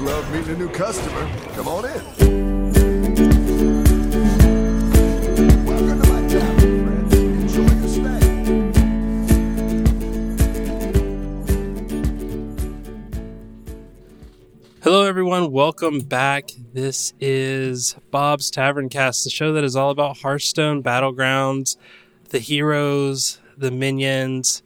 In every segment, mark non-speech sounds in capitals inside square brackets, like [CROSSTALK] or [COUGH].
love meeting a new customer. Come on in. Hello, everyone. Welcome back. This is Bob's Tavern Cast, the show that is all about Hearthstone Battlegrounds, the heroes, the minions,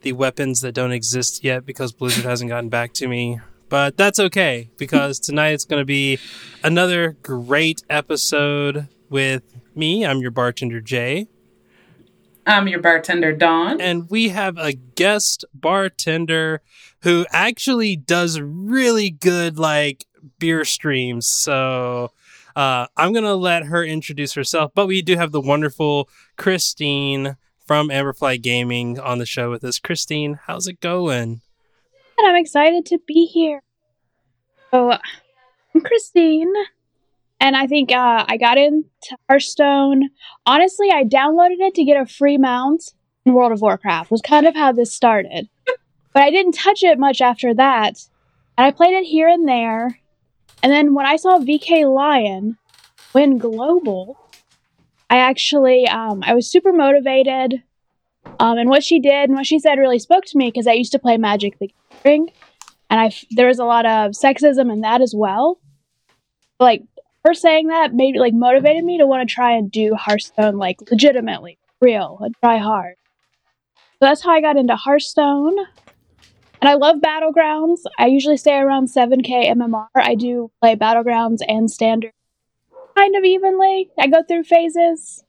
the weapons that don't exist yet because Blizzard hasn't gotten back to me. But that's okay because tonight it's going to be another great episode with me. I'm your bartender, Jay. I'm your bartender, Dawn. and we have a guest bartender who actually does really good like beer streams so uh, i'm gonna let her introduce herself but we do have the wonderful christine from amberfly gaming on the show with us christine how's it going and I'm excited to be here. So, I'm Christine, and I think uh, I got into Hearthstone. Honestly, I downloaded it to get a free mount in World of Warcraft. Was kind of how this started, but I didn't touch it much after that, and I played it here and there. And then when I saw VKLiooon win global, I actually um, I was super motivated. Um, and what she did and what she said really spoke to me because I used to play Magic the Gathering, and I there was a lot of sexism in that as well. Like her saying that maybe like motivated me to want to try and do Hearthstone like legitimately, real, and try hard. So that's how I got into Hearthstone. And I love Battlegrounds. I usually stay around 7k MMR. I do play Battlegrounds and Standard kind of evenly. I go through phases.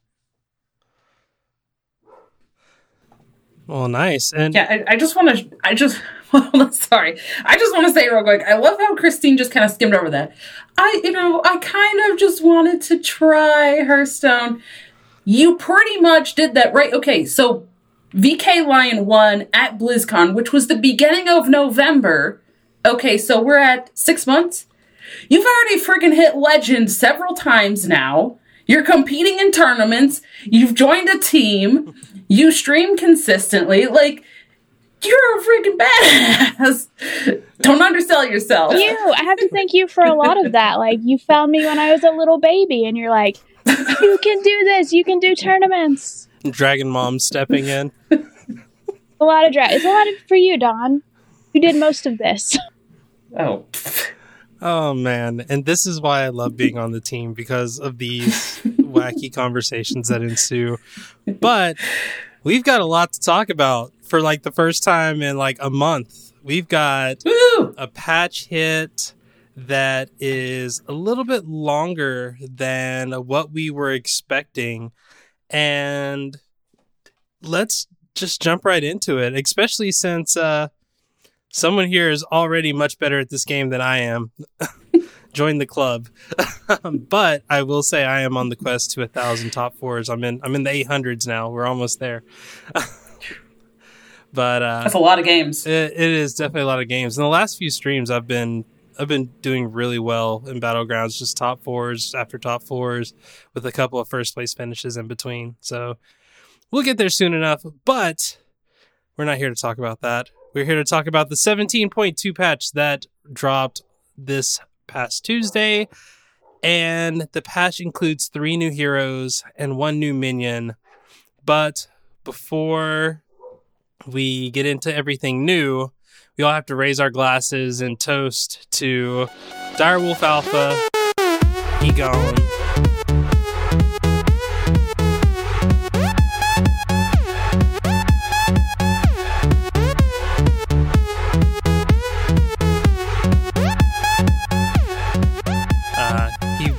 Well nice and Yeah, I, I just want to. I just. [LAUGHS] Sorry. I just want to say real quick. I love how Christine just kind of skimmed over that. I, you know, I kind of just wanted to try Hearthstone. You pretty much did that, right? Okay, so VKLiooon won at BlizzCon, which was the beginning of November. Okay, so we're at six months. You've already freaking hit legend several times now. You're competing in tournaments. You've joined a team. You stream consistently. Like, you're a freaking badass. [LAUGHS] Don't undersell yourself. you. I have to thank you for a lot of that. Like you found me when I was a little baby, and you're like, you can do this. You can do tournaments. dragon mom stepping in A lot of drag. It's a lot of, for you, Don. You did most of this. Oh. Oh man, and this is why I love being on the team because of these [LAUGHS] wacky conversations that ensue. But we've got a lot to talk about for like the first time in like a month. We've got Woo! a patch hit that is a little bit longer than what we were expecting and let's just jump right into it, especially since uh someone here is already much better at this game than I am. [LAUGHS] Join the club. [LAUGHS] but I will say I am on the quest to a thousand top fours. I'm in I'm in the eight hundreds now. We're almost there. [LAUGHS] but uh That's a lot of games. it, it is definitely a lot of games. In the last few streams I've been I've been doing really well in battlegrounds, just top fours after top fours with a couple of first place finishes in between. So we'll get there soon enough, but we're not here to talk about that. We're here to talk about the 17.2 patch that dropped this past Tuesday. And the patch includes three new heroes and one new minion. But before we get into everything new, we all have to raise our glasses and toast to Direwolf Alpha, Egon,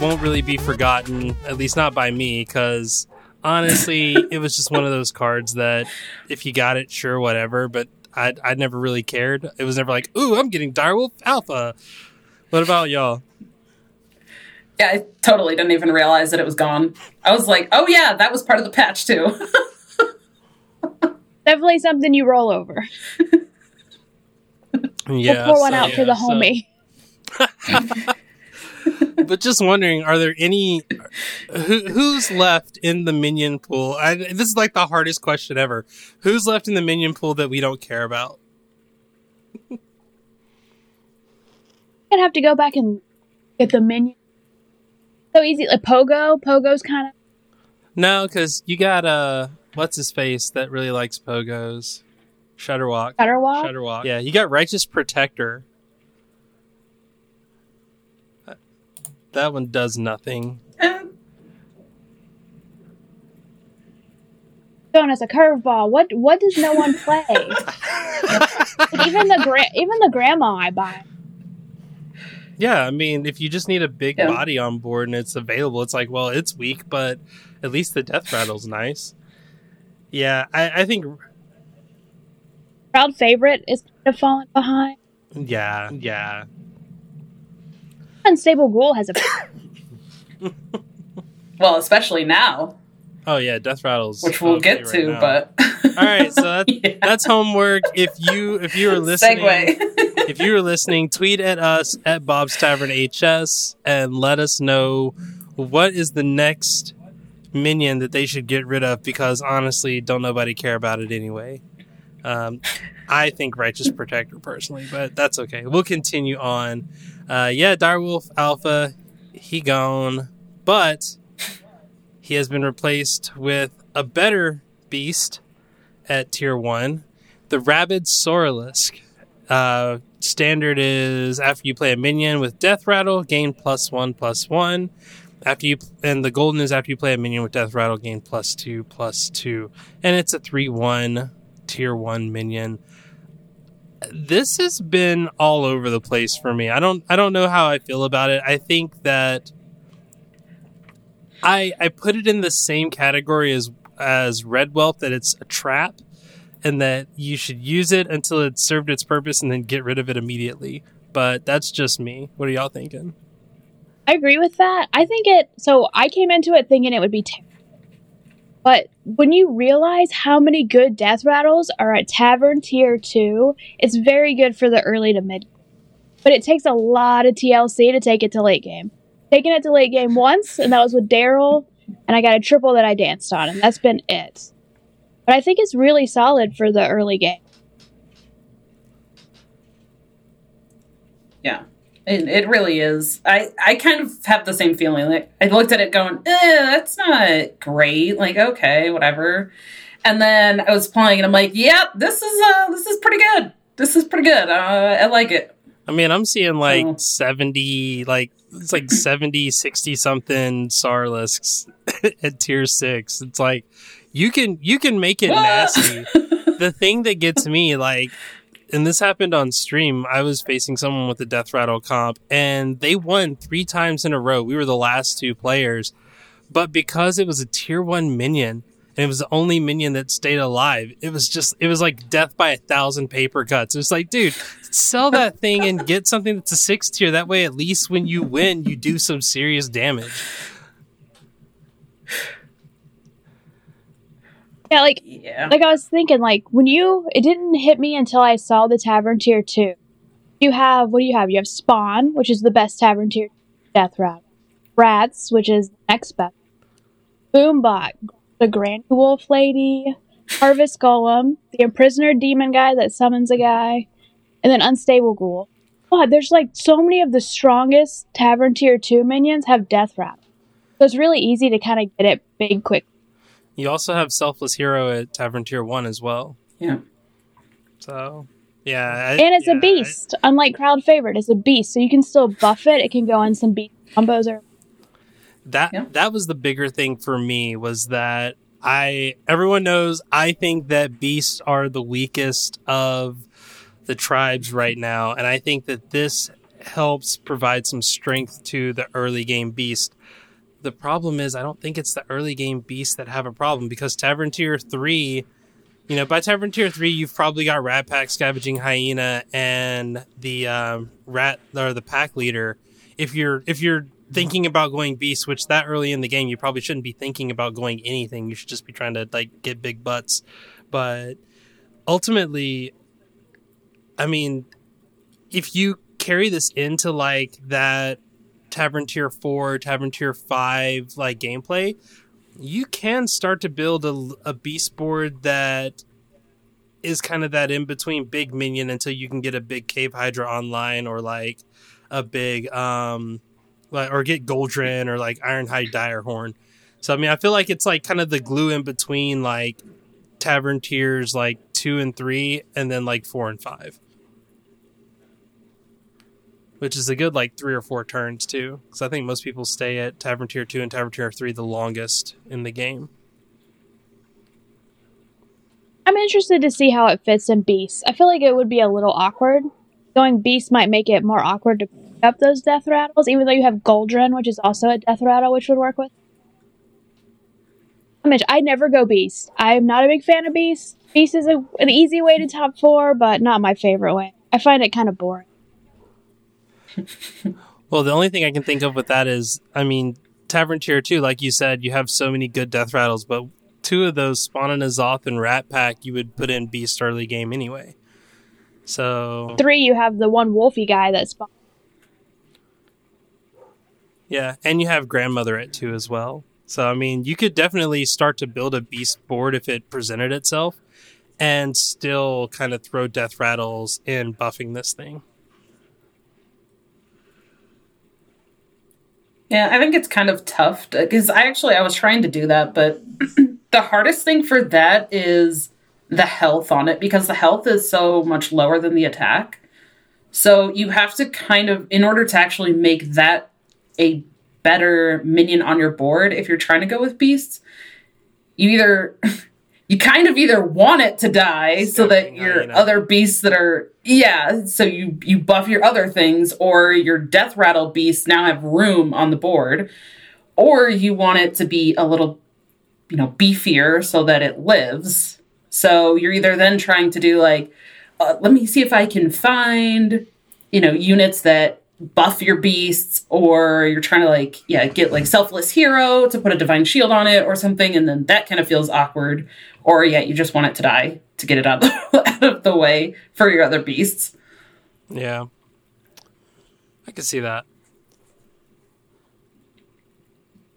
won't really be forgotten, at least not by me, because honestly, it was just one of those cards that if you got it, sure, whatever. But I I never really cared. It was never like, ooh, I'm getting Direwolf Alpha. What about y'all? Yeah, I totally didn't even realize that it was gone. I was like, oh yeah, that was part of the patch too. [LAUGHS] Definitely something you roll over. [LAUGHS] Yeah, we'll pour one so- out for the yeah, so- homie. [LAUGHS] [LAUGHS] but just wondering, are there any who, who's left in the minion pool? I, this is like the hardest question ever. Who's left in the minion pool that we don't care about? I'd have to go back and get the minion. So easy, like Pogo. Pogo's kind of No, because you got uh, what's his face that really likes pogos, Shudderwock. Shudderwock. Shudderwock. Yeah, you got Righteous Protector. That one does nothing. Eh, Going as a curveball. What what does no one play? [LAUGHS] Even the gra- even the grandma I buy. Yeah, I mean, if you just need a big Yeah. body on board and it's available, it's like, well, it's weak, but at least the death rattle's nice. Yeah, I, I think. Crowd favorite is kind of falling behind. Yeah, yeah. Unstable Ghoul has a [LAUGHS] well, especially now, Oh yeah, death rattles, which we'll get right to, now. but [LAUGHS] all right, so that's [LAUGHS] Yeah. that's homework. If you if you were listening, if you were listening, tweet at us at Bob's Tavern HS and let us know what is the next minion that they should get rid of because honestly, don't nobody care about it anyway. Um, I think Righteous Protector personally, but that's okay. We'll continue on. Uh, yeah, Direwolf Alpha, he gone, but he has been replaced with a better beast at tier one, the Rabid Saurolisk. Uh, standard is after you play a minion with Death Rattle, gain plus one plus one. After you and the golden is after you play a minion with Death Rattle, gain plus two plus two, and it's a three one tier one minion. This has been all over the place for me. I don't I don't know how I feel about it. I think that I I put it in the same category as as Red Whelp that it's a trap and that you should use it until it served its purpose and then get rid of it immediately. But that's just me. What are y'all thinking? I agree with that. I think it. So I came into it thinking it would be. But when you realize how many good death rattles are at Tavern Tier 2, it's very good for the early to mid. But it takes a lot of TLC to take it to late game. Taking it to late game once, and that was with Daryl, and I got a triple that I danced on, and that's been it. But I think it's really solid for the early game. Yeah. It, it really is. I, I kind of have the same feeling. Like I looked at it going, eh, that's not great. Like, okay, whatever. And then I was playing and I'm like, yep, this is uh this is pretty good. This is pretty good. Uh, I like it. I mean, I'm seeing like Oh. 70, like, it's like 70, 60 something Saurolisks [LAUGHS] at tier six. It's like, you can, you can make it nasty. [LAUGHS] the thing that gets me, like, and this happened on stream, I was facing someone with a Death Rattle comp, and they won three times in a row. We were the last two players. But because it was a tier one minion, and it was the only minion that stayed alive, it was just, it was like death by a thousand paper cuts. It was like, dude, sell that thing and get something that's a six tier. That way, at least when you win, you do some serious damage. Yeah, like Yeah. like I was thinking, like when you it didn't hit me until I saw the tavern tier two. You have what do you have? You have Spawn, which is the best tavern tier death rat. Rats, which is the next best. Boombot, the Granny Wolf lady, Harvest Golem, the Imprisoner demon guy that summons a guy, and then Unstable Ghoul. God, there's like so many of the strongest tavern tier two minions have death rat. So it's really easy to kind of get it big quick. You also have Selfless Hero at Tavern Tier 1 as well. Yeah. So, yeah. I- And it's yeah, a beast. Unlike crowd favorite, it's a beast. So you can still buff it. It can go on some beast combos or that Yeah. that was the bigger thing for me was that I everyone knows I think that beasts are the weakest of the tribes right now and I think that this helps provide some strength to the early game beast. The problem is I don't think it's the early game beasts that have a problem because Tavern Tier 3 you know, by Tavern Tier 3 you've probably got Rat Pack, Scavenging Hyena and the um, rat or the pack leader. If you're if you're thinking about going beast, which that early in the game you probably shouldn't be thinking about going anything. You should just be trying to like get big butts. But ultimately, I mean, if you carry this into like that Tavern Tier 4, Tavern Tier 5 like gameplay, you can start to build a, a beast board that is kind of that in between big minion until you can get a big cave hydra online or like a big um like or get Goldrinn or like Ironhide Direhorn. So I mean I feel like it's like kind of the glue in between like tavern tiers like two and three and then like four and five. Which is a good like three or four turns too. Because I think most people stay at Tavern Tier 2 and Tavern Tier 3 the longest in the game. I'm interested to see how it fits in Beast. I feel like it would be a little awkward. Going Beast might make it more awkward to pick up those death rattles, even though you have Goldrinn, which is also a death rattle, which would work with. I I never go Beast. I'm not a big fan of Beast. Beast is a, an easy way to top four, but not my favorite way. I find it kind of boring. Well, the only thing I can think of with that is, I mean, Tavern Tier 2, like you said, you have so many good death rattles, but two of those, Spawn of N'Zoth and Rat Pack, you would put in Beast early game anyway. So, Three, you have the one Wolfy guy that spawns. yeah, and you have Grandmother at 2 as well. So, I mean, you could definitely start to build a Beast board if it presented itself and still kind of throw death rattles in buffing this thing. Yeah, I think it's kind of tough because I actually I was trying to do that, but [CLEARS THROAT] the hardest thing for that is the health on it because the health is so much lower than the attack. So you have to kind of in order to actually make that a better minion on your board if you're trying to go with beasts, you either [LAUGHS] you kind of either want it to die so that your other beasts that are yeah, so you you buff your other things or your death rattle beasts now have room on the board. Or you want it to be a little you know beefier so that it lives. So you're either then trying to do like uh, let me see if I can find you know units that buff your beasts or you're trying to like yeah get like selfless hero to put a divine shield on it or something and then that kind of feels awkward or yet you just want it to die to get it out of the, [LAUGHS] out of the way for your other beasts Yeah. I can see that.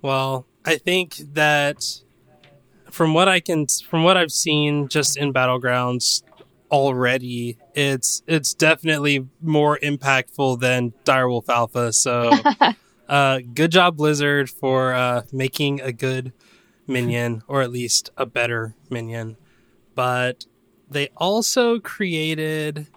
Well, I think that from what I can from what I've seen just in battlegrounds already, it's it's definitely more impactful than Direwolf Alpha. So [LAUGHS] uh good job Blizzard for uh making a good minion or at least a better minion. But they also created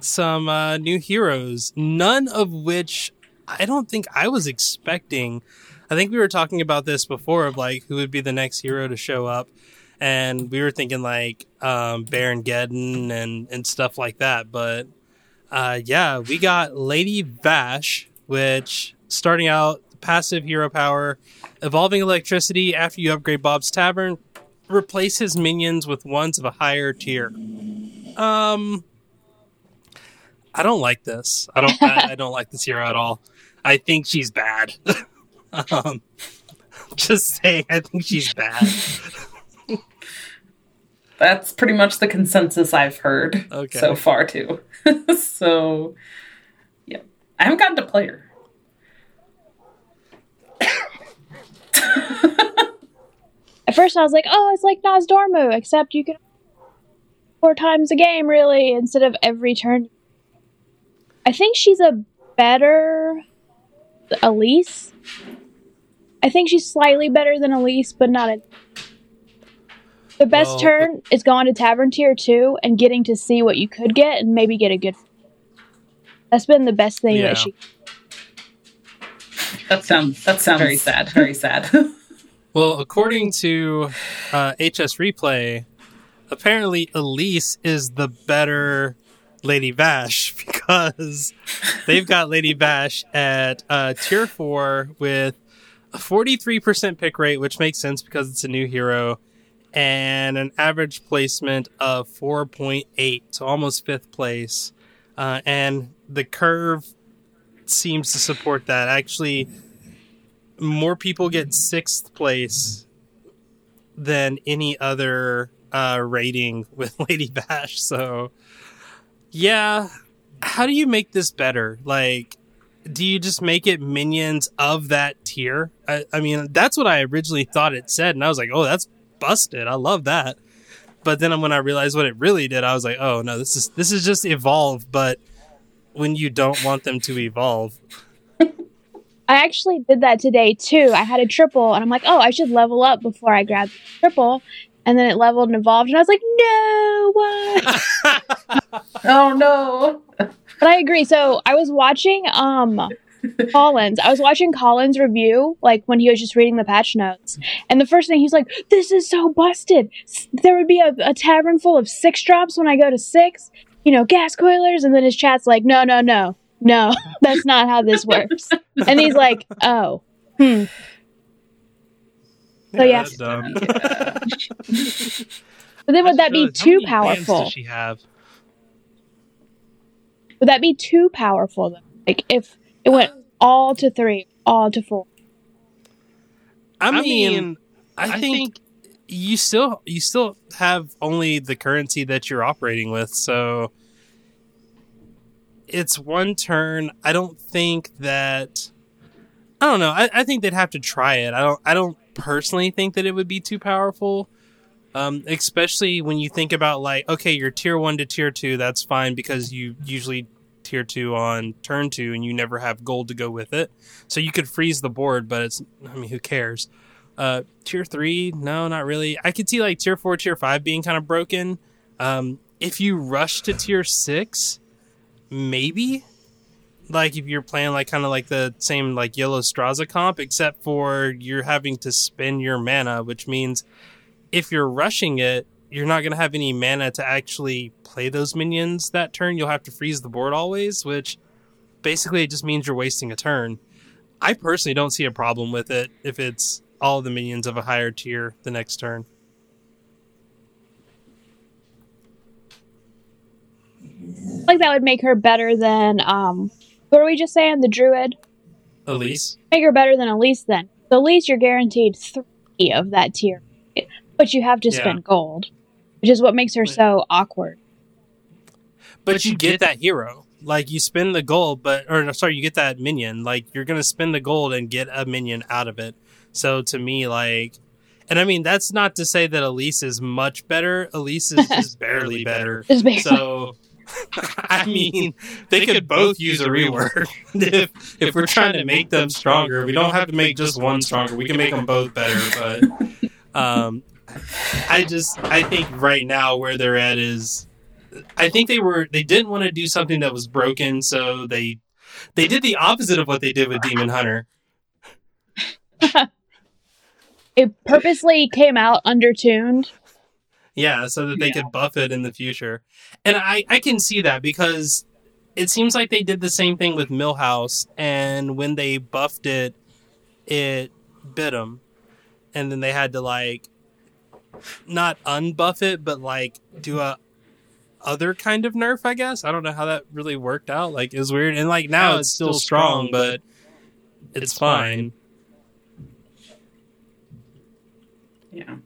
some uh, new heroes, none of which I don't think I was expecting. I think we were talking about this before of like who would be the next hero to show up, and we were thinking like um, Baron Geddon and and stuff like that. But uh, yeah, we got Lady Vashj, which starting out passive hero power, evolving electricity after you upgrade Bob's Tavern, replace his minions with ones of a higher tier. Um, I don't like this. I don't. I, I don't like this hero at all. I think she's bad. [LAUGHS] um, just saying, I think she's bad. that's pretty much the consensus i've heard Okay. so far too [LAUGHS] so yeah i haven't gotten to play [LAUGHS] At first, I was like, "Oh, it's like Nozdormu, except you can four times a game, really, instead of every turn." I think she's a better Elise. I think she's slightly better than Elise, but not a. The best Well, turn is going to Tavern Tier 2 and getting to see what you could get and maybe get a good. That's been the best thing Yeah. that she. That sounds that sounds very sad very sad [LAUGHS] Well, according to uh, HS Replay, apparently Elise is the better Lady Vashj [LAUGHS] because they've got Lady Vashj at uh, tier four with a 43% pick rate, which makes sense because it's a new hero, and an average placement of 4.8, so almost fifth place. Uh, and the curve seems to support that. Actually, more people get sixth place than any other uh, rating [LAUGHS] with Lady Vashj. So, yeah, how do you make this better? Like, do you just make it minions of that tier? I, I mean, that's what I originally thought it said, and I was like, oh, that's busted. I love that. But then when I realized what it really did, I was like, oh no, this is this is just evolve, but when you don't want them to evolve. [LAUGHS] I actually did that today too. I had a triple, and I'm like, oh, I should level up before I grab the triple. And then it leveled and evolved, and I was like, no, what? [LAUGHS] Oh no. But I agree. So I was watching um Collins. I was watching Collins review, like when he was just reading the patch notes. And the first thing he's like, This is so busted. There would be a, a tavern full of six drops when I go to six, you know, Ghastcoilers. And then his chat's like, No, no, no, no, [LAUGHS] that's not how this works. And he's like, Oh, hmm. So yeah. that's dumb. [LAUGHS] But then would that be How too many powerful? Does she have? Would that be too powerful though? Like if it went all to three, all to four. I I mean, mean, I, think, you still you still have only the currency that you're operating with, so it's one turn. I don't think that I don't know. I, I think they'd have to try it. I don't I don't personally think that it would be too powerful. Um, especially when you think about like, okay, you're tier one to tier two, that's fine because you usually tier two on turn two and you never have gold to go with it. So you could freeze the board, but it's I mean, who cares? Uh, tier three, no, not really. I could see like tier four, tier five being kind of broken. Um, if you rush to tier six, maybe. Like if you're playing like kind of like the same like yellow Straza comp, except for you're having to spend your mana, which means if you're rushing it, you're not going to have any mana to actually play those minions that turn. You'll have to freeze the board always, which basically it just means you're wasting a turn. I personally don't see a problem with it if it's all the minions of a higher tier the next turn. like that would make her better than um what are we just saying the druid Elise, make her better than elise then the elise you're guaranteed three of that tier but you have to Yeah. spend gold which is what makes her so awkward but you get that hero. Like you spend the gold, but or no, sorry, you get that minion. Like you're gonna spend the gold and get a minion out of it. So to me, like, and I mean that's not to say that Elise is much better. Elise is just [LAUGHS] barely better. Just. So, [LAUGHS] I mean, they could both use a rework. [LAUGHS] if if we're trying to make them stronger, we don't have to make just one stronger. We can make them both better. But um, I just I think right now where they're at is, I think they were they didn't want to do something that was broken, so they they did the opposite of what they did with Demon Hunter. It purposely came out undertuned Yeah, so that they could buff it in the future. And I, I can see that because it seems like they did the same thing with Millhouse, and when they buffed it, it bit them. And then they had to, like, not unbuff it, but, like, do a other kind of nerf, I guess. I don't know how that really worked out. Like, it was weird. And, like, now, it's still, strong, but it's, fine. Yeah.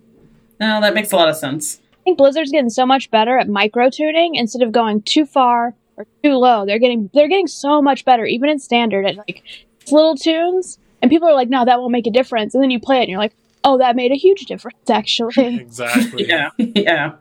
No, that makes a lot of sense. i think blizzard's getting so much better at micro tuning instead of going too far or too low they're getting they're getting so much better even in standard at like little tunes and people are like no that won't make a difference and then you play it and you're like oh that made a huge difference actually [LAUGHS] Exactly. [LAUGHS] Yeah. Yeah.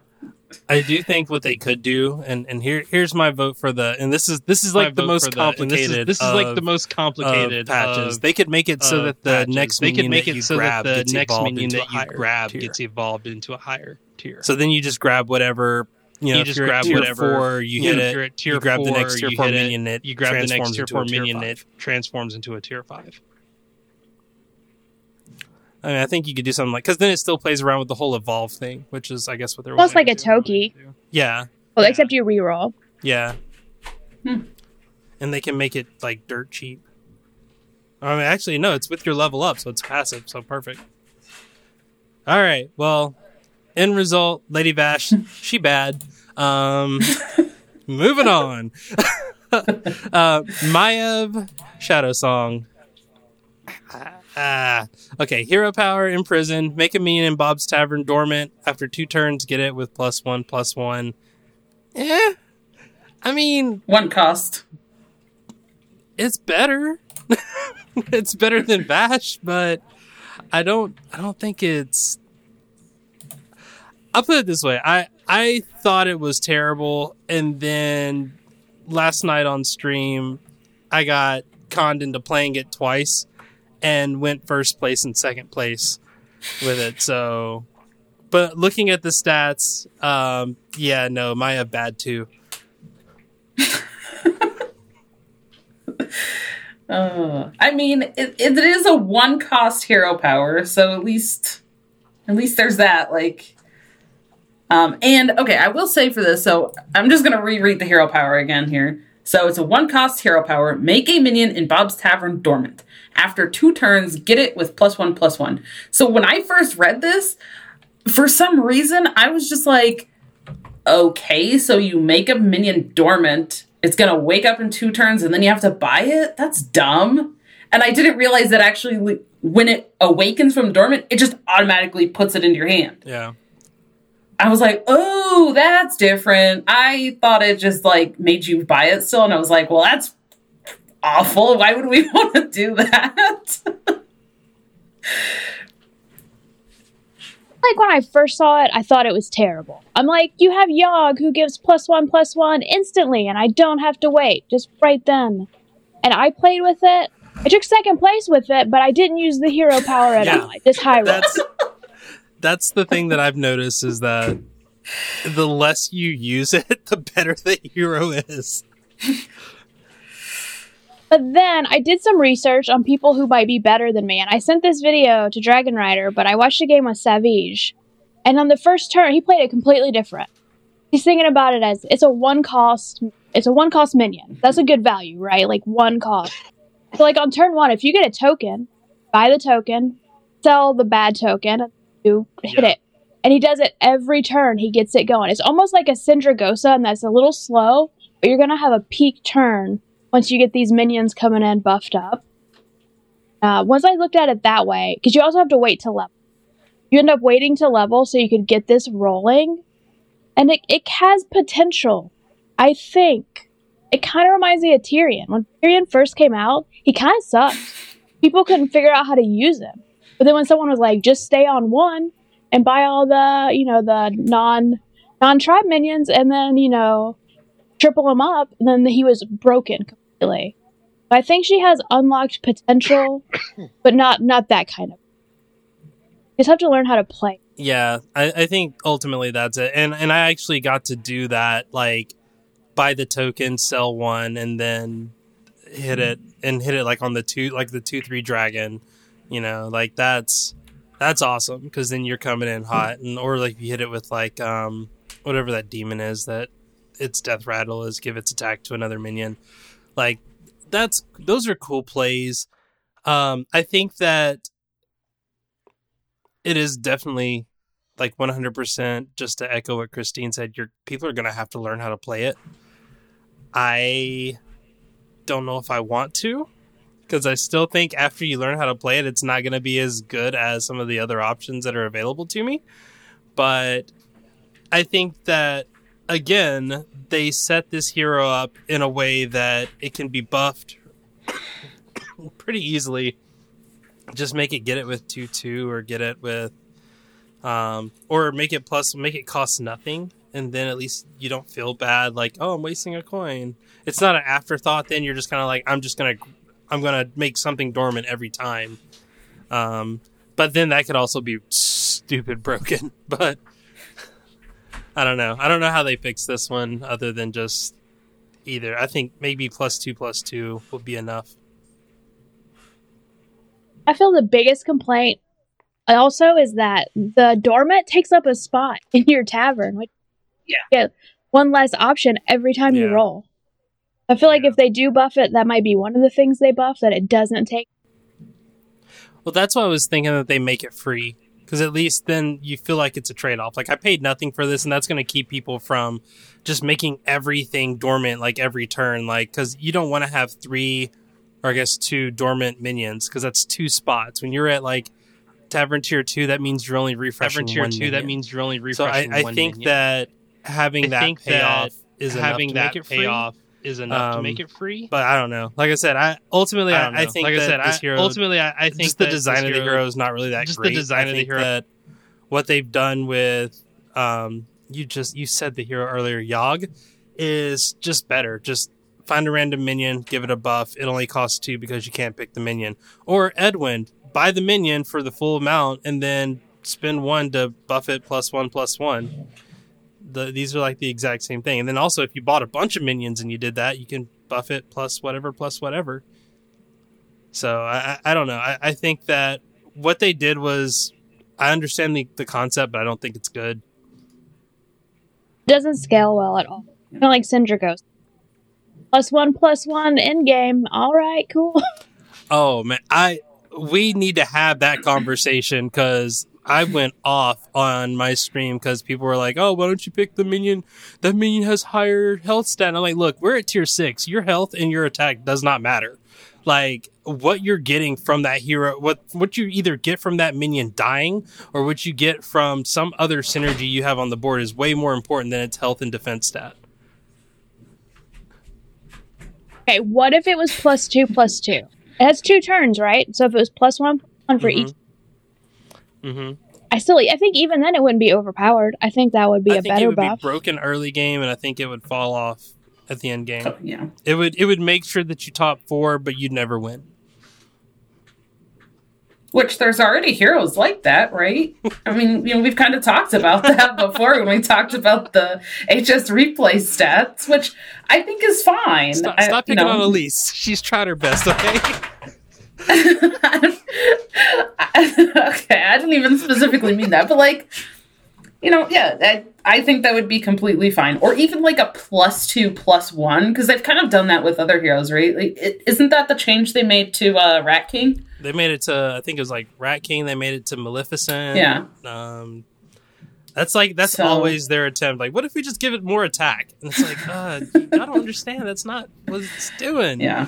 I do think what they could do, and, and here here's my vote for the, and this is this is like the most complicated. This is, this is like the most of complicated patches. of- they could make it so that the patches. next they could make it so that the next minion that you grab tier. gets evolved into a higher tier. So then you just grab whatever. You know, You just grab whatever- four, you hit it. you're at tier you grab the next tier four it, minion that you grab the next tier four minion that transforms into a tier five. I mean, I think you could do something like because then it still plays around with the whole evolve thing, which is, I guess, what they're. Almost like to a do. Toki. Yeah, well except you reroll yeah. Hmm. And they can make it like dirt cheap. I mean, actually, no, it's with your level up, so it's passive, so perfect. All right, well, end result, Lady Vashj, [LAUGHS] she bad. Um, moving on. [LAUGHS] uh, Mayev Shadow Song. Ah, okay. Hero power Imprison. Make a minion in Bob's Tavern dormant. After two turns, get it with plus one, plus one. Eh. I mean, One cost. it's better. [LAUGHS] it's better than Vashj, but I don't. I don't think it's. I'll put it this way. I I thought it was terrible, and then last night on stream, I got conned into playing it twice and went first place and second place with it. So, but looking at the stats, um, yeah, no, Maya bad too. [LAUGHS] Uh, I mean, it, it is a one cost hero power, so at least, at least there's that. Like, um, and okay, I will say for this, so I'm just gonna reread the hero power again here. So it's a one cost hero power. Make a minion in Bob's Tavern dormant. After two turns, get it with plus one plus one. So when I first read this, for some reason, I was just like, okay, so you make a minion dormant. It's gonna wake up in two turns and then you have to buy it? That's dumb. And I didn't realize that actually when it awakens from dormant, it just automatically puts it into your hand. Yeah. I was like, oh, that's different. I thought it just like made you buy it still. And I was like, well, that's awful. Why would we [LAUGHS] want to do that? Like when I first saw it, I thought it was terrible. I'm like, you have Yogg who gives plus one plus one instantly, and I don't have to wait, just right then. And I played with it. I took second place with it, but I didn't use the hero power at Yeah. all. I just high rolled. That's that's the thing that I've noticed is that the less you use it, [LAUGHS] the better the hero is. But then I did some research on people who might be better than me, and I sent this video to Dragon Rider, but I watched a game with Savage. And on the first turn, he played it completely different. He's thinking about it as it's a one cost it's a one cost minion. That's a good value, right? Like one cost. So like on turn one, if you get a token, buy the token, sell the bad token, you hit Yeah. it. And he does it every turn. He gets it going. It's almost like a Sindragosa, and that's a little slow, but you're gonna have a peak turn once you get these minions coming in buffed up. Uh, once I looked at it that way, because you also have to wait to level. You end up waiting to level so you could get this rolling. And it, it has potential. I think. It kind of reminds me of Tyrion. When Tyrion first came out, he kind of sucked. People couldn't figure out how to use him. But then when someone was like, just stay on one and buy all the, you know, the non non tribe minions and then, you know, triple him up, and then he was broken completely. I think she has unlocked potential, [COUGHS] but not not that kind of. You just have to learn how to play. Yeah, I, I think ultimately that's it. And and I actually got to do that, like buy the token, sell one, and then hit it and hit it like on the two like the two three dragon. You know, like that's that's awesome because then you're coming in hot, and or like you hit it with like um whatever that demon is that its death rattle is give its attack to another minion. Like that's those are cool plays. Um, I think that it is definitely like 100% just to echo what Christine said your people are going to have to learn how to play it. I don't know if I want to cuz I still think after you learn how to play it it's not going to be as good as some of the other options that are available to me. But I think that again they set this hero up in a way that it can be buffed pretty easily. Just make it get it with 2-2 or get it with um, or make it plus make it cost nothing and then at least you don't feel bad like oh i'm wasting a coin. It's not an afterthought then you're just kind of like i'm just gonna i'm gonna make something dormant every time. Um, but then that could also be stupid broken [LAUGHS] but i don't know i don't know how they fix this one other than just either i think maybe plus two plus two would be enough I feel the biggest complaint also is that the dormant takes up a spot [LAUGHS] in your tavern. Which Yeah. you get one less option every time you roll. I feel like if they do buff it, that might be one of the things they buff that it doesn't take. Well, that's why I was thinking that they make it free because at least then you feel like it's a trade off. Like I paid nothing for this, and that's going to keep people from just making everything dormant like every turn. Like because you don't want to have three, or I guess two dormant minions because that's two spots. When you're at like Tavern Tier two, that means you're only refreshing Tavern tier one two, minion. that means you're only refreshing. so I, I one think minion. that having I that payoff that is having that make it free. Is enough to Um, make it free. But I don't know. Like I said, I ultimately I, I. I think like I said, I, hero ultimately, I, I think just the design of the hero is not really that just the design of the hero- that what they've done with um you just you said the hero earlier Yogg is just better. Just find a random minion, give it a buff. It only costs two because you can't pick the minion. Or Edwin, buy the minion for the full amount and then spend one to buff it plus one plus one. The, these are like the exact same thing. And then also, if you bought a bunch of minions and you did that, you can buff it plus whatever plus whatever. So I, I don't know. I, I think that what they did was I understand the, the concept, but I don't think it's good. doesn't scale well at all. Kind of like Sindragosa. Plus one, plus one, end game. All right, cool. [LAUGHS] Oh man, I we need to have that conversation because I went off on my stream because people were like, "Oh, why don't you pick the minion? That minion has higher health stat." And I'm like, "Look, we're at tier six. Your health and your attack does not matter. Like what you're getting from that hero, what what you either get from that minion dying or what you get from some other synergy you have on the board is way more important than its health and defense stat." Okay, what if it was plus two, plus two? It has two turns, right? So if it was plus one, plus one for Mhm. each, Mm-hmm. I still, I think even then it wouldn't be overpowered. I think that would be I a think it better would buff. be broken early game, and I think it would fall off at the end game. So, yeah. It would it would make sure that you top four, but you'd never win. Which there's already heroes like that, right? I mean, you know, we've kind of talked about [LAUGHS] that before when we talked about the HS replay stats, which I think is fine. Stop, I- stop you know. on Elise. She's tried her best. Okay. [LAUGHS] [LAUGHS] okay, I didn't even specifically mean that, but like, you know, yeah, I, I think that would be completely fine, or even like a plus two, plus one, because they've kind of done that with other heroes, right? Like, isn't that the change they made to uh, Rat King? they made it to I think it was like Rat King. They made it to Millificent. Yeah. Um, that's like that's So- always their attempt. Like, what if we just give it more attack? And it's like, uh, I don't [LAUGHS] understand. That's not what it's doing. Yeah,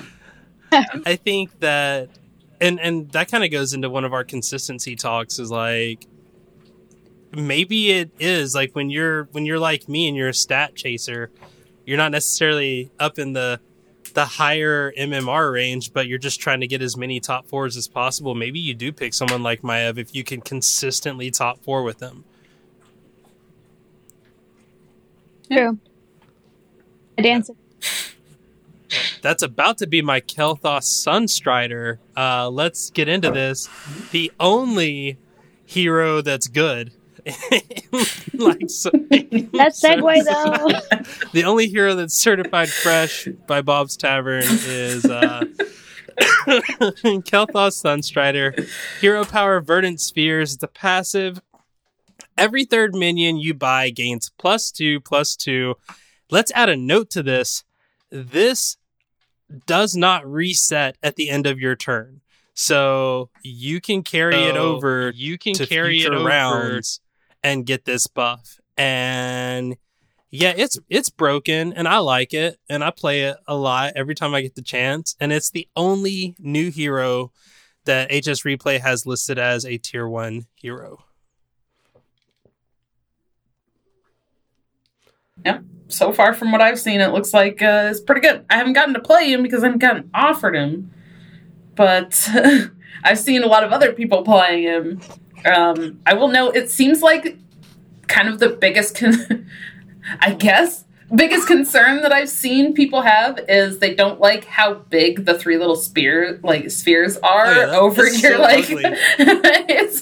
I think that, and and that kind of goes into one of our consistency talks. Is like, maybe it is like when you're when you're like me and you're a stat chaser, you're not necessarily up in the the higher MMR range, but you're just trying to get as many top fours as possible. Maybe you do pick someone like Maiev if you can consistently top four with them. True. I dance. That's about to be my Kael'thas Sunstrider. Uh, let's get into this. The only hero that's good. [LAUGHS] like so, That segue though. [LAUGHS] the only hero that's certified fresh by Bob's Tavern is uh, [COUGHS] Kael'thas Sunstrider. Hero power Verdant Spheres. It's a passive. Every third minion you buy gains plus two, plus two. Let's add a note to this. This does not reset at the end of your turn. So you can carry it over You can carry it over. rounds and get this buff. And yeah, it's it's broken and I like it and I play it a lot every time I get the chance. And it's the only new hero that HS Replay has listed as a tier one hero. So far from what I've seen, it looks like uh, it's pretty good. I haven't gotten to play him because I haven't gotten offered him, but [LAUGHS] I've seen a lot of other people playing him. Um, I will note it seems like kind of the biggest, con- [LAUGHS] I guess, biggest concern that I've seen people have is they don't like how big the three little spear like spheres are Oh, yeah, that- over that's your so like. [LAUGHS] it's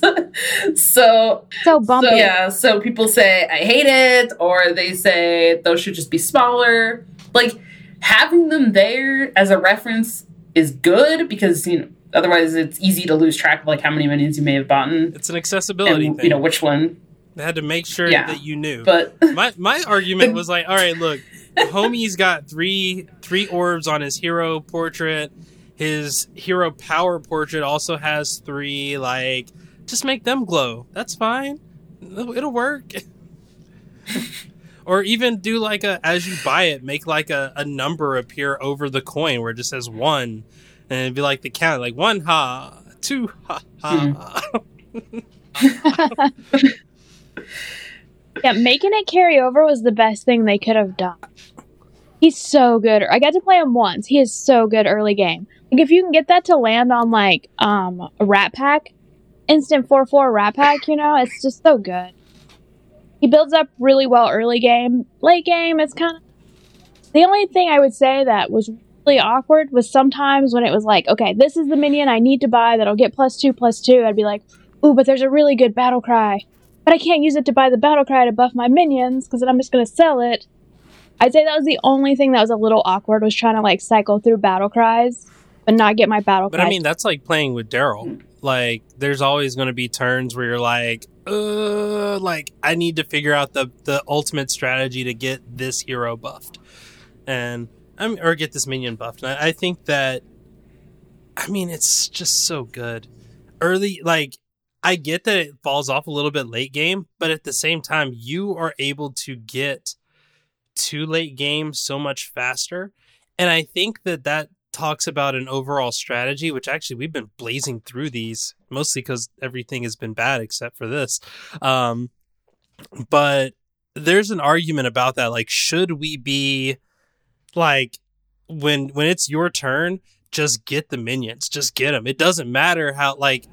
so So bumpy. so yeah, so people say I hate it, or they say those should just be smaller. Like having them there as a reference is good because you know otherwise it's easy to lose track of like how many minions you may have bought and It's an accessibility thing. you know which one. They had to make sure Yeah. that you knew. But [LAUGHS] my my argument was like, all right, look, homie's got three three orbs on his hero portrait. His hero power portrait also has three. Like, just make them glow. That's fine. It'll, it'll work. [LAUGHS] or even do like a as you buy it, make like a, a number appear over the coin where it just says one, and it'd be like the count, like one ha, two ha ha. Hmm. [LAUGHS] Yeah, making it carry over was the best thing they could have done. He's so good. I got to play him once. He is so good early game. Like if you can get that to land on like um a rat pack, instant four four rat pack, you know, it's just so good. He builds up really well early game. Late game, it's kind of The only thing I would say that was really awkward was sometimes when it was like, okay, this is the minion I need to buy that'll get plus two plus two. I'd be like, ooh, but there's a really good battle cry, but I can't use it to buy the battle cry to buff my minions because then I'm just gonna sell it. I'd say that was the only thing that was a little awkward was trying to like cycle through battle cries but not get my battle But cry. I mean, that's like playing with Deryl. Like, there's always going to be turns where you're like, uh, like I need to figure out the the ultimate strategy to get this hero buffed, and I'm or get this minion buffed. And I, I think that, I mean, it's just so good. Early, like, I get that it falls off a little bit late game, but at the same time, you are able to get to late game so much faster, and I think that that talks about an overall strategy, which actually we've been blazing through these mostly because everything has been bad except for this. Um, but there's an argument about that. Like, should we be like when when it's your turn, just get the minions, just get them. It doesn't matter how like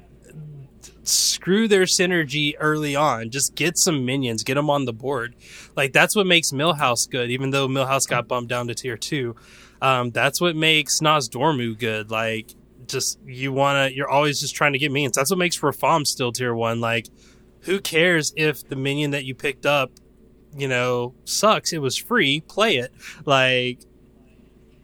screw their synergy early on. Just get some minions, get them on the board. Like that's what makes Millhouse good, even though Millhouse got bumped down to tier two. Um, that's what makes Nozdormu good. Like just you wanna you're always just trying to get minions. That's what makes Rafaam still tier one. Like who cares if the minion that you picked up, you know, sucks? It was free. Play it. Like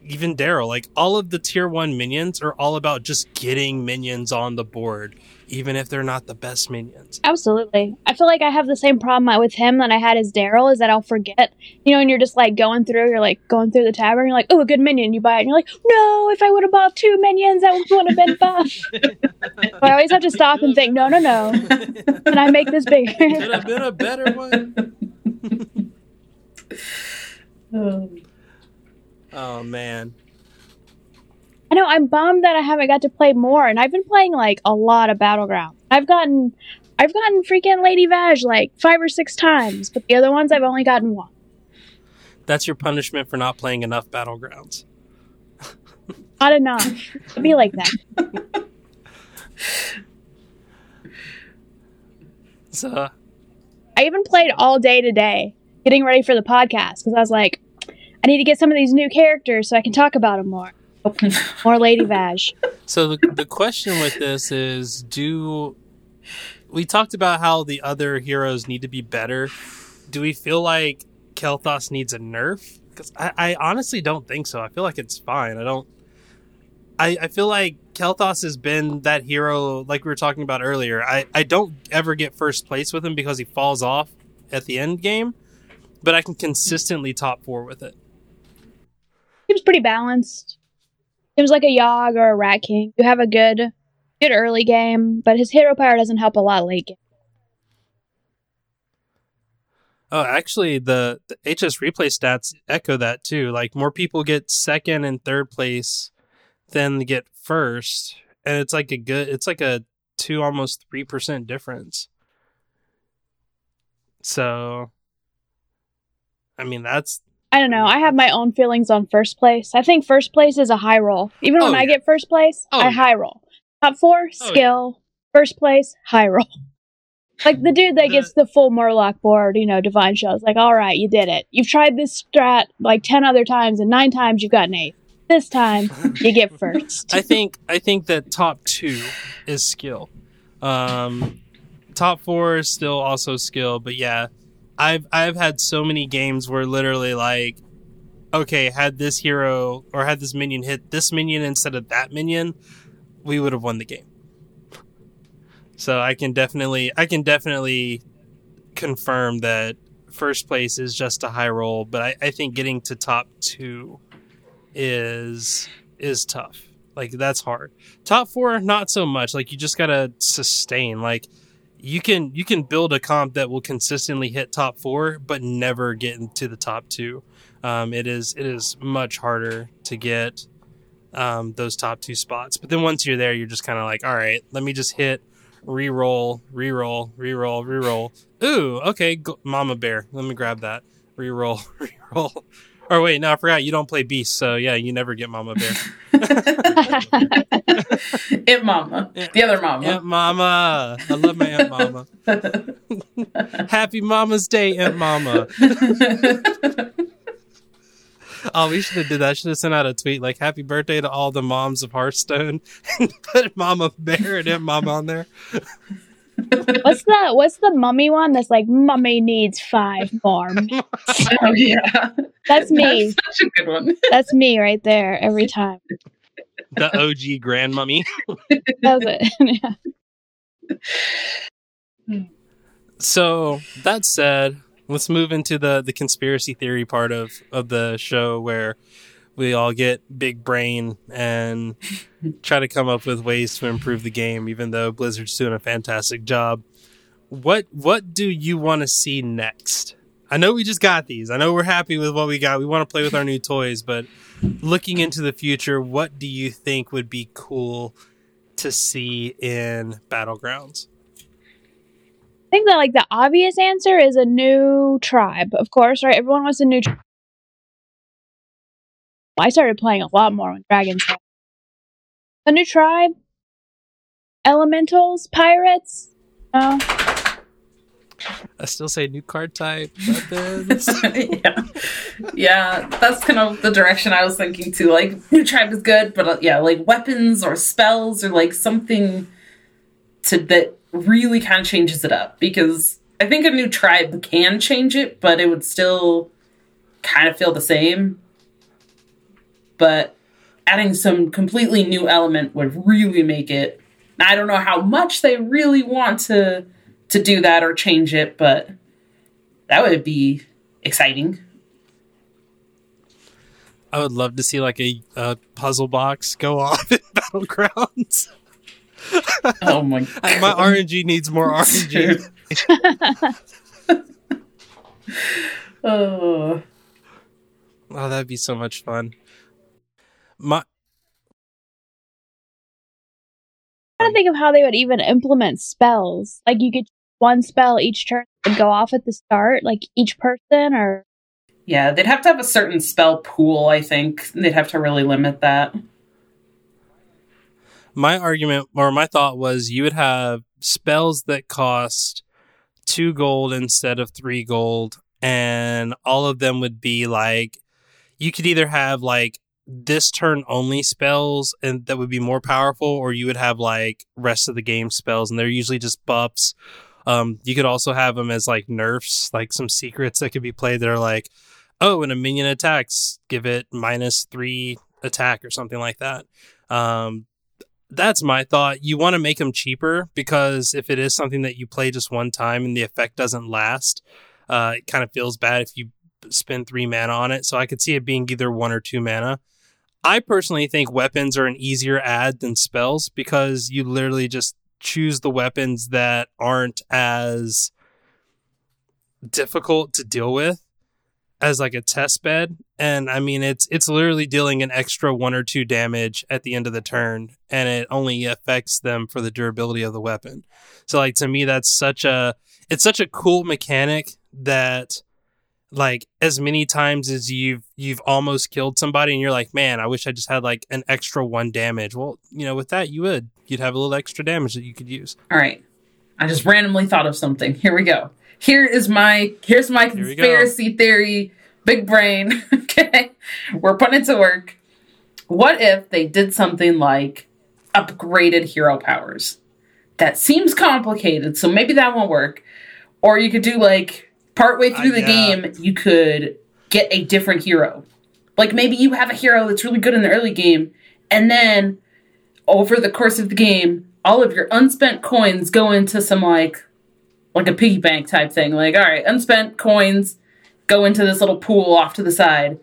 even Deryl, like all of the tier one minions are all about just getting minions on the board, even if they're not the best minions. Absolutely. I feel like I have the same problem with him that I had as Deryl is that I'll forget. You know, and you're just like going through, you're like going through the tavern, you're like, oh, a good minion. You buy it, and you're like, no, if I would have bought two minions, that would have been [LAUGHS] buff. so I always have to stop and think, no, no, no. Can I make this bigger? Could have been a better one. Oh. [LAUGHS] Oh man. I know, I'm bummed that I haven't got to play more, and I've been playing like a lot of Battleground. I've gotten. I've gotten freaking Lady Vashj like five or six times, but the other ones I've only gotten one. That's your punishment for not playing enough battlegrounds. [LAUGHS] Not enough. It'd be like that. So uh, I even played all day today, getting ready for the podcast because I was like, I need to get some of these new characters so I can talk about them more. [LAUGHS] More Lady Vashj. So the the question with this is do we talked about how the other heroes need to be better. Do we feel like Kael'thas needs a nerf? Because I, I honestly don't think so. I feel like it's fine. I don't I, I feel like Kael'thas has been that hero like we were talking about earlier. I, I don't ever get first place with him because he falls off at the end game, but I can consistently top four with it. Seems pretty balanced. Seems like a Yogg or a Rat King. You have a good, good early game, but his hero power doesn't help a lot late game. Oh, actually, the, the HSReplay stats echo that too. Like more people get second and third place than get first, and it's like a good. It's like a two almost three percent difference. So, I mean, that's I don't know. I have my own feelings on first place. I think first place is a high roll. Even Oh, when I yeah. get first place, Oh, I yeah. high roll. Top four, yeah. skill. First place, high roll. [LAUGHS] Like the dude that gets the full Murloc board, you know, Divine Shows. Like, all right, you did it. You've tried this strat like 10 other times, and nine times you've gotten eight. This time, you get [LAUGHS] first. I think I think that top two is skill. Um, top four is still also skill, but yeah, I've I've had so many games where literally like, okay, had this hero or had this minion hit this minion instead of that minion, we would have won the game. So I can definitely I can definitely confirm that first place is just a high roll, but I, I think getting to top two is is tough. Like that's hard. Top four, not so much. Like you just gotta sustain. Like you can you can build a comp that will consistently hit top four, but never get into the top two. Um, it is it is much harder to get um, those top two spots. But then once you're there, you're just kind of like, all right, let me just hit reroll, reroll, reroll, reroll. Ooh, okay, go, Mama Bear. Let me grab that. Reroll, [LAUGHS] reroll. Or wait, no, I forgot you don't play Beast, so yeah, you never get Mama Bear. [LAUGHS] It Mama. The other Mama. Aunt Mama. I love my Aunt Mama. [LAUGHS] Happy Mama's Day, Aunt Mama. [LAUGHS] Oh, we should have did that. Should have sent out a tweet like "Happy birthday to all the moms of Hearthstone" and put Mama Bear and Aunt Mama on there. What's the what's the mummy one that's like mummy needs five more? [LAUGHS] Oh yeah, That's me. That's such a good one. That's me right there every time. The OG grandmummy. That was it. [LAUGHS] Yeah. So that said, let's move into the the conspiracy theory part of of the show where we all get big brain and [LAUGHS] try to come up with ways to improve the game even though Blizzard's doing a fantastic job. What what do you want to see next? I know we just got these. I know we're happy with what we got. We want to play with our new toys, but looking into the future, what do you think would be cool to see in Battlegrounds? I think that like the obvious answer is a new tribe, of course, right? Everyone wants a new tribe. I started playing a lot more when Dragons. Tribe. A new tribe, elementals, pirates. No, I still say new card type, [LAUGHS] [LAUGHS] yeah, yeah. That's kind of the direction I was thinking too. Like new tribe is good, but uh, yeah, like weapons or spells or like something to that really kind of changes it up because I think a new tribe can change it, but it would still kind of feel the same. But adding some completely new element would really make it. I don't know how much they really want to to do that or change it, but that would be exciting. I would love to see like a, a puzzle box go [LAUGHS] off in Battlegrounds. Oh my [LAUGHS] I- My RNG needs more [LAUGHS] RNG. Oh, Oh, that'd be so much fun. My I'm trying to think of how they would even implement spells. Like you could one spell each turn would go off at the start, like each person, or yeah, they'd have to have a certain spell pool. I think they'd have to really limit that. my argument or my thought was you would have spells that cost two gold instead of three gold, and all of them would be like you could either have like this turn only spells and that would be more powerful, or you would have like rest of the game spells, and they're usually just buffs. Um, you could also have them as like nerfs, like some secrets that could be played that are like, oh, when a minion attacks, give it minus three attack or something like that. Um, that's my thought. You want to make them cheaper because if it is something that you play just one time and the effect doesn't last, uh, it kind of feels bad if you spend three mana on it. So I could see it being either one or two mana. I personally think weapons are an easier add than spells because you literally just choose the weapons that aren't as difficult to deal with as like a test bed. And i mean it's it's literally dealing an extra one or two damage at the end of the turn and it only affects them for the durability of the weapon. So like to me that's such a it's such a cool mechanic that like as many times as you've you've almost killed somebody and you're like man i wish i just had like an extra one damage well you know with that you would you'd have a little extra damage that you could use All right, I just randomly thought of something. Here we go. Here is my here's my Here conspiracy theory. Big brain. [LAUGHS] okay, we're putting it to work. What if they did something like upgraded hero powers? That seems complicated, so maybe that won't work. Or you could do like partway through Uh, the yeah. game, you could get a different hero. Like maybe you have a hero that's really good in the early game, and then over the course of the game, all of your unspent coins go into some like like a piggy bank type thing. Like, all right, unspent coins go into this little pool off to the side.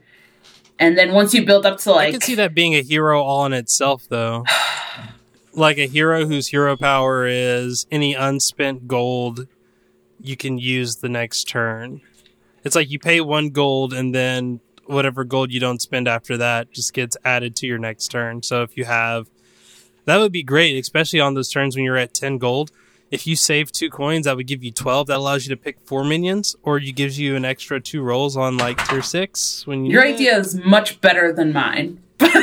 And then once you build up to i like could see that being a hero all in itself though [SIGHS] like a hero whose hero power is any unspent gold you can use the next turn. It's like you pay one gold and then whatever gold you don't spend after that just gets added to your next turn. So if you have that would be great, especially on those turns when you're at 10 gold. If you save two coins, that would give you 12. That allows you to pick four minions, or it gives you an extra two rolls on like tier six. When you your need idea is much better than mine. [LAUGHS] that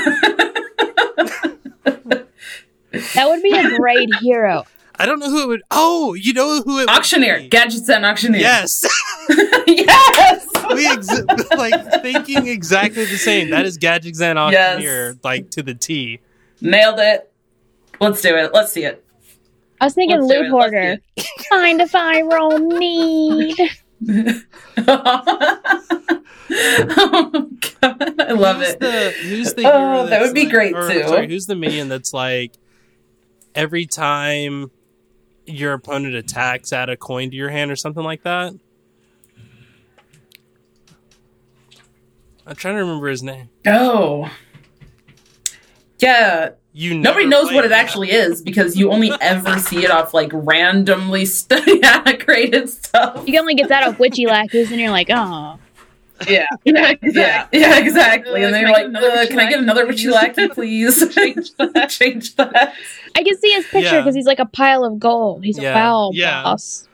would be a great hero. I don't know who it would. Oh, you know who it would Auctioneer, be. Gadgetzan auctioneer. Yes. yes. [LAUGHS] we ex- [LAUGHS] like thinking exactly the same. That is Gadgetzan Yes. Auctioneer, like to the T. Nailed it. Let's do it. Let's see it. I was thinking Let's loot it, let's do hoarder. Find a I roll need. [LAUGHS] oh god, I love who's it. The, who's the Oh, that would be like- great, or, too. Sorry, who's the minion that's like every time your opponent attacks, add a coin to your hand or something like that? I'm trying to remember his name. Oh. Yeah, You nobody knows what it that. actually is because you only ever [LAUGHS] see it off like randomly st- yeah, created stuff. You can only get that off Witchy Lackeys, and you're like, oh. Yeah, [LAUGHS] yeah, yeah, yeah, exactly. Uh, and then can you're I like, get another uh, "Can I get another Witchy Witchy please? [LAUGHS] Change that. [LAUGHS] Change that." I can see his picture Yeah. because he's like a pile of gold. He's Yeah. a wow Yeah. boss.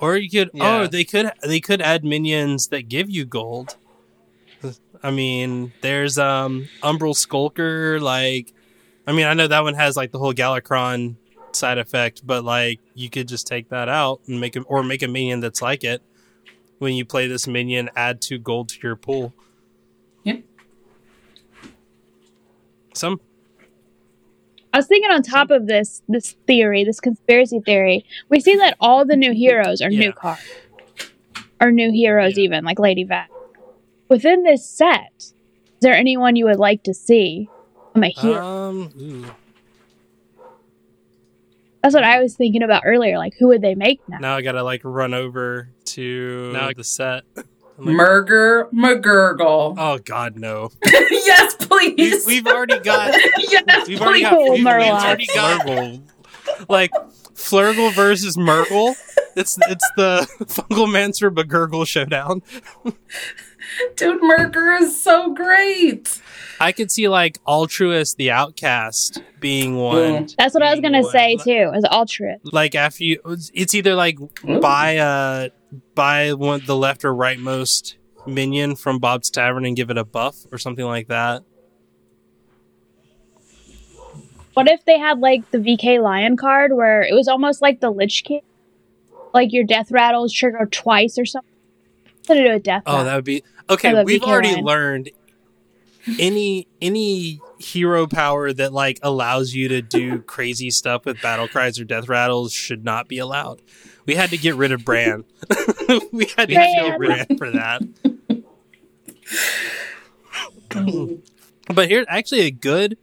Or you could Yeah. oh they could they could add minions that give you gold. I mean, there's um Umbral Skulker, like I mean I know that one has like the whole Galakrond side effect, but like you could just take that out and make a or make a minion that's like it. When you play this minion, add two gold to your pool. Yeah. Some I was thinking on top of this this theory, this conspiracy theory, we see that all the new heroes are Yeah. new cards. Are new heroes Yeah. even, like Lady Vashj. Within this set, is there anyone you would like to see I'm a hero? um ooh. That's what I was thinking about earlier. Like, who would they make now? now I gotta like run over to Now- the set. I'm like, Murgur Murgurgle. oh god no. [LAUGHS] yes, please. we've already got [LAUGHS] yes, We've already got, Cool, we've, we've already got Flurgl. Like Flurgl versus Murgle. It's it's the [LAUGHS] Fungalmancer Begurgle showdown. Dude, Murgur is so great. I could see like Altruis the Outcast being one. That's what I was gonna one. say too, as Altruis. Like after you, it's either like Ooh. buy uh buy one the left or rightmost minion from Bob's Tavern and give it a buff or something like that. What if they had like the VKLiooon card where it was almost like the Lich King? Like your death rattles trigger twice or something? Something to do with death Oh, rattle. that would be okay. We've VK already line. learned any any hero power that like allows you to do [LAUGHS] crazy stuff with battle cries or death rattles should not be allowed. We had to get rid of Brann. [LAUGHS] we had to kill Brann. Brann for that. [LAUGHS] but here's actually a good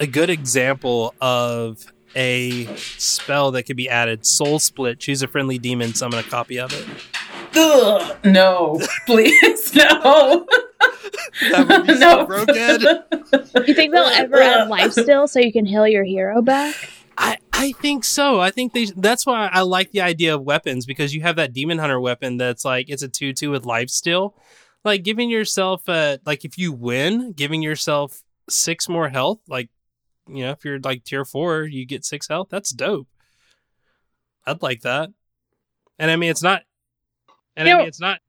a good example of a spell that could be added. Soul Split. Choose a friendly demon. Summon a copy of it. Ugh, no, [LAUGHS] please, no. That would be [LAUGHS] so broken. you think they'll ever add lifesteal so you can heal your hero back? I, I think so. I think they. That's why I like the idea of weapons because you have that demon hunter weapon that's like it's a two two with lifesteal, like giving yourself a like if you win, giving yourself six more health. Like you know if you're like tier four, you get six health. That's dope. I'd like that. And I mean it's not. And I mean know- it's not.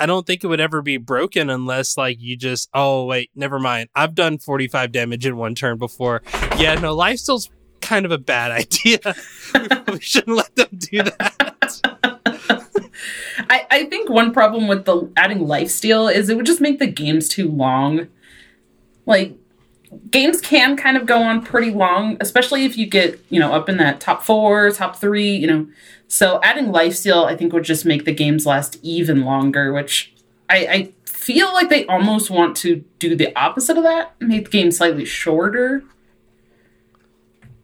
I don't think it would ever be broken unless like you just oh wait never mind I've done 45 damage in one turn before yeah no life steal's kind of a bad [LAUGHS] idea [LAUGHS] we shouldn't let them do that [LAUGHS] I, I think one problem with the adding life steal is it would just make the games too long. Like games can kind of go on pretty long, especially if you get, you know, up in that top four, top three, you know. So adding lifesteal I think would just make the games last even longer, which I, I feel like they almost want to do the opposite of that, make the game slightly shorter.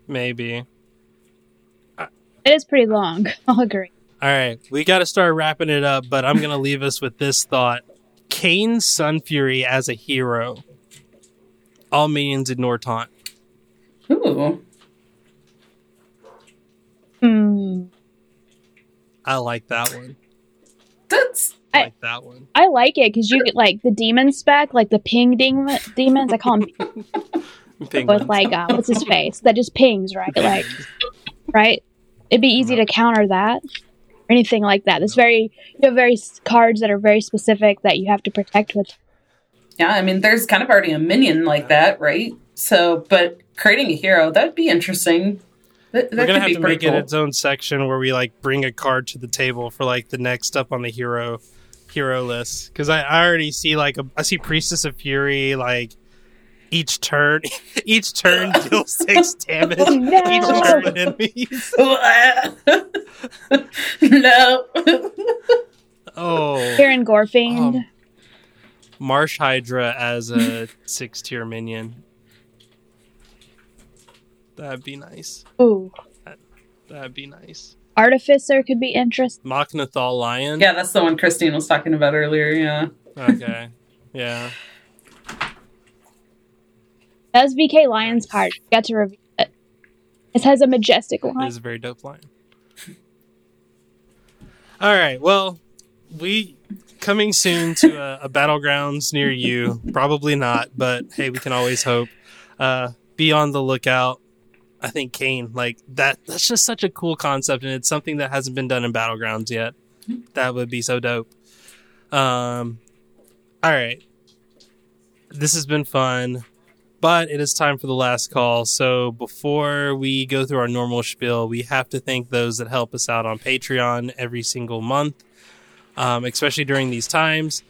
maybe It is pretty long. [LAUGHS] I'll agree. all right we got to start wrapping it up but I'm gonna leave us with this thought Kayn Sunfury as a hero all minions ignore taunt Ooh. Hmm. I like that one That's I I- like that one I like it because you get like the demon spec, like the ping ding demons. I call them [LAUGHS] Penguins. with like uh, what's his face that just pings right, like right. It'd be easy to counter that or anything like that. It's very you have very s- cards that are very specific that you have to protect with. Yeah, I mean, there's kind of already a minion like that, right? So, but creating a hero, that'd be interesting. That, that We're gonna could have be to pretty make it its own section where we like bring a card to the table for like the next up on the hero hero list because I, I already see like a, I see Priestess of Fury like each turn [LAUGHS] each turn [LAUGHS] deals six damage No. each turn enemies. [LAUGHS] no. Oh, Teron Gorefiend. Um, Marsh Hydra as a [LAUGHS] six tier minion. That'd be nice. Ooh. That'd be nice. Artificer could be interesting. Mok'Nathal Lion. yeah, that's the one Christine was talking about earlier. Yeah. Okay. [LAUGHS] Yeah. That's VKLiooon's card. Got to review it. It has a majestic It line. is a very dope line. [LAUGHS] All right. Well, we coming soon to a, a battlegrounds near you. Probably not, but hey, we can always hope. Uh, be on the lookout. I think Kayn, like that. That's just such a cool concept, and it's something that hasn't been done in battlegrounds yet. That would be so dope. Um. All right. This has been fun but it is time for the last call. So before we go through our normal spiel, we have to thank those that help us out on Patreon every single month, um, especially during these times.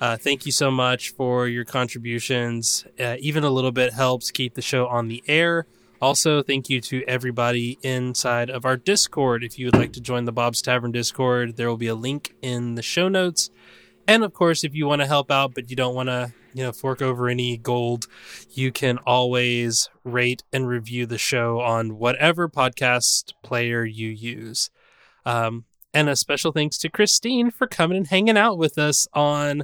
Uh, thank you so much for your contributions. Uh, even a little bit helps keep the show on the air. Also, thank you to everybody inside of our Discord. If you would like to join the Bob's Tavern Discord, there will be a link in the show notes. And of course, if you want to help out but you don't want to, you know, fork over any gold, you can always rate and review the show on whatever podcast player you use. Um, and a special thanks to Christine for coming and hanging out with us on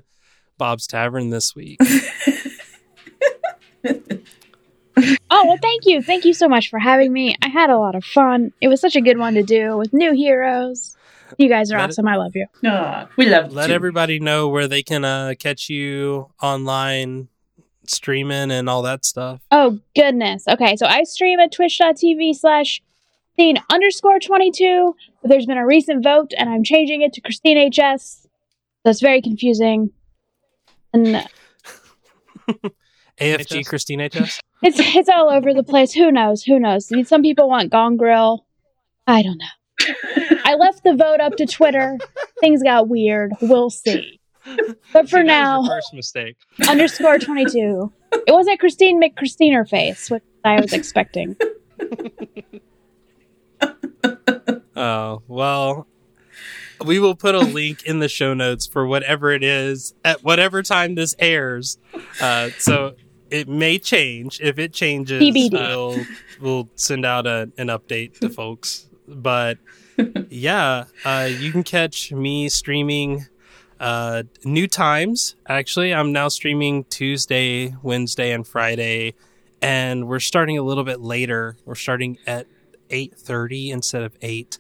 Bob's Tavern this week. [LAUGHS] Oh, well, thank you. Thank you so much for having me. I had a lot of fun. It was such a good one to do with new heroes. You guys are Let it- awesome. I love you. We love Let you. everybody know where they can uh, catch you online, streaming, and all that stuff. Oh, goodness. Okay, so I stream at twitch.tv slash Christine underscore 22, but there's been a recent vote and I'm changing it to Christine HS. That's very confusing. And uh, [LAUGHS] AFG HS? Christine HS. [LAUGHS] it's it's all over the place. Who knows? Who knows? I mean, some people want Gong Grill. I don't know. I left the vote up to Twitter. Things got weird. We'll see. But for See, now, first mistake. underscore 22. It wasn't Christine McChristiner face, which I was expecting. [LAUGHS] Oh, well, we will put a link in the show notes for whatever it is at whatever time this airs. Uh, so it may change. If it changes, we'll, we'll send out a, an update to folks. But yeah, uh, you can catch me streaming uh, new times. Actually, I'm now streaming Tuesday, Wednesday, and Friday. And we're starting a little bit later. We're starting at 8.30 instead of 8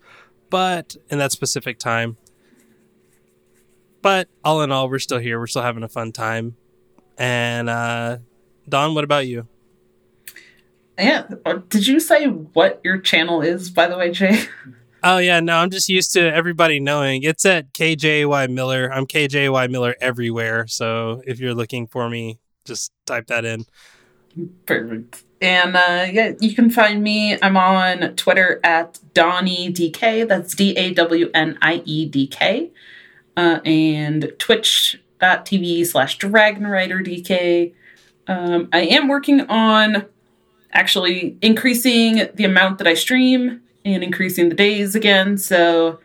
but in that specific time. But all in all we're still here. We're still having a fun time. And uh don what about you? Yeah. uh, Did you say what your channel is, by the way, Jay? [LAUGHS] oh yeah. No i'm just used to everybody knowing. It's at kjy miller. I'm kjy miller everywhere. So if you're looking for me just type that in Perfect. And uh, yeah, you can find me. I'm on Twitter at Dawnie DK. That's D A W N I E D K. Uh, and twitch.tv slash Dragonrider DK. Um, I am working on actually increasing the amount that I stream and increasing the days again. So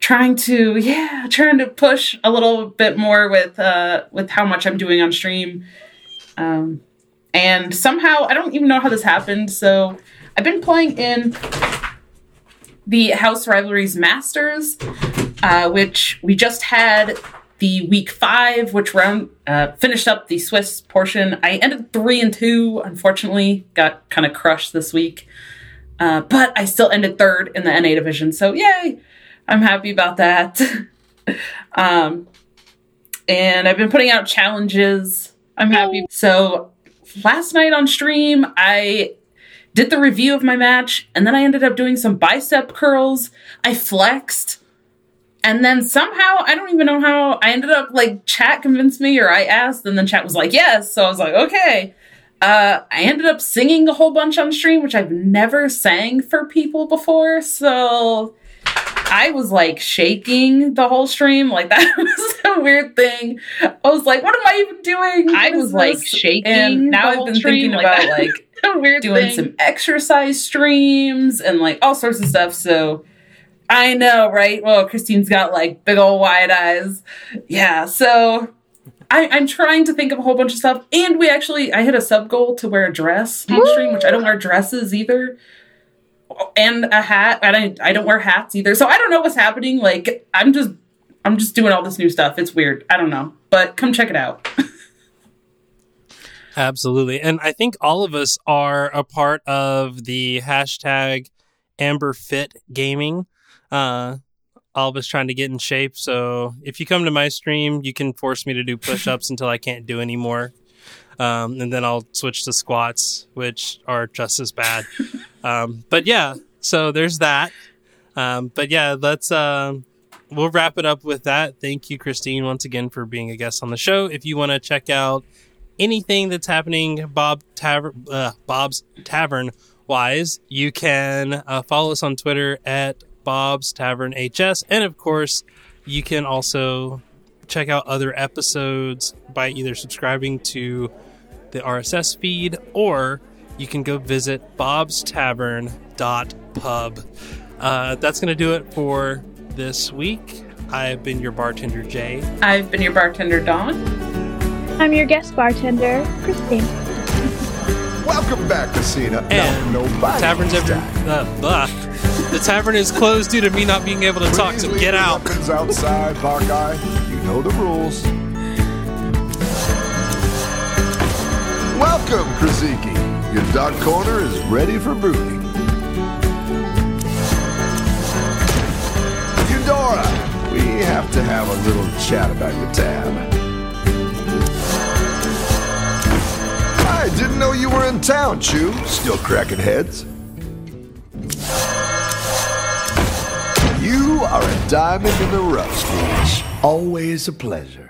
trying to yeah, trying to push a little bit more with uh with how much I'm doing on stream. Um and somehow I don't even know how this happened. So I've been playing in the House Rivalries Masters, uh, which we just had the week five, which round uh, finished up the Swiss portion. I ended three and two. Unfortunately, got kind of crushed this week, uh, but I still ended third in the NA division. So yay! I'm happy about that. [LAUGHS] um, and I've been putting out challenges. I'm happy. So last night on stream, I did the review of my match, and then I ended up doing some bicep curls. I flexed, and then somehow I don't even know how I ended up like chat convinced me, or I asked, and then chat was like yes. So I was like okay. Uh, I ended up singing a whole bunch on stream, which I've never sang for people before. So I was like shaking the whole stream. Like [LAUGHS] that was a weird thing. I was like, what am I even doing? I was like this? shaking And now I've been thinking like about that. [LAUGHS] like doing thing. some exercise streams and like all sorts of stuff. So I know, right? Well, Christine's got like big old wide eyes. Yeah. So I, I'm trying to think of a whole bunch of stuff. And we actually, I hit a sub goal to wear a dress on stream, which I don't wear dresses either. And a hat. I, I don't wear hats either. So I don't know what's happening. Like, I'm just, I'm just doing all this new stuff. It's weird. I don't know. But come check it out. [LAUGHS] Absolutely. And I think all of us are a part of the hashtag Amber Fit Gaming. Uh, all of us trying to get in shape. So if you come to my stream, you can force me to do push ups [LAUGHS] until I can't do anymore. Um, and then I'll switch to squats, which are just as bad. um, but yeah, so there's that. Um, but yeah, let's um, we'll wrap it up with that. Thank you, Christine, once again for being a guest on the show. If you want to check out anything that's happening Bob uh, Bob's Tavern wise, you can uh, follow us on Twitter at Bob's Tavern HS, and of course, you can also check out other episodes by either subscribing to the RSS feed or you can go visit bobstavern.pub. Uh, that's going to do it for this week. I've been your bartender, Jay. I've been your bartender, Dawn. I'm your guest bartender, Christine. Welcome back, Casino. And no, nobody. Tavern's every. Uh, blah. The tavern is closed due to me not being able to talk, Please so get out. weapons outside, Hawkeye. You know the rules. Welcome, Krasiki. Your dog corner is ready for brewing. Eudora, we have to have a little chat about your tab. I didn't know you were in town, Chew. Still cracking heads? You are a diamond in the rough, Swedish. Always a pleasure.